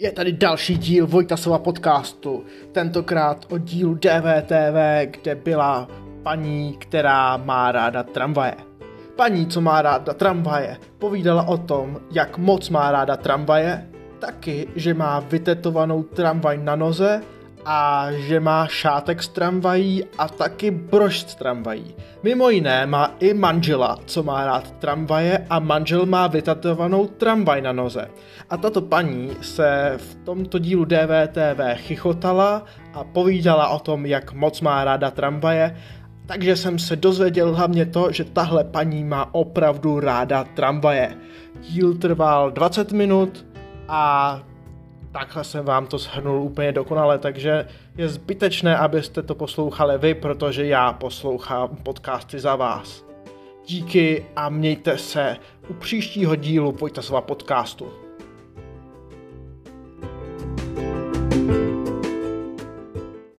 Je tady další díl Vojtasova podcastu, tentokrát o dílu DVTV, kde byla paní, která má ráda tramvaje. Paní, co má ráda tramvaje, povídala o tom, jak moc má ráda tramvaje, taky, že má vytetovanou tramvaj na noze a že má šátek z tramvají a taky brož z tramvají. Mimo jiné má i manžela, co má rád tramvaje a manžel má vytatovanou tramvaj na noze. A tato paní se v tomto dílu DVTV chichotala a povídala o tom, jak moc má ráda tramvaje takže jsem se dozvěděl hlavně to, že tahle paní má opravdu ráda tramvaje. Díl trval 20 minut a takhle jsem vám to shrnul úplně dokonale, takže je zbytečné, abyste to poslouchali vy, protože já poslouchám podcasty za vás. Díky a mějte se u příštího dílu Vojtasova podcastu.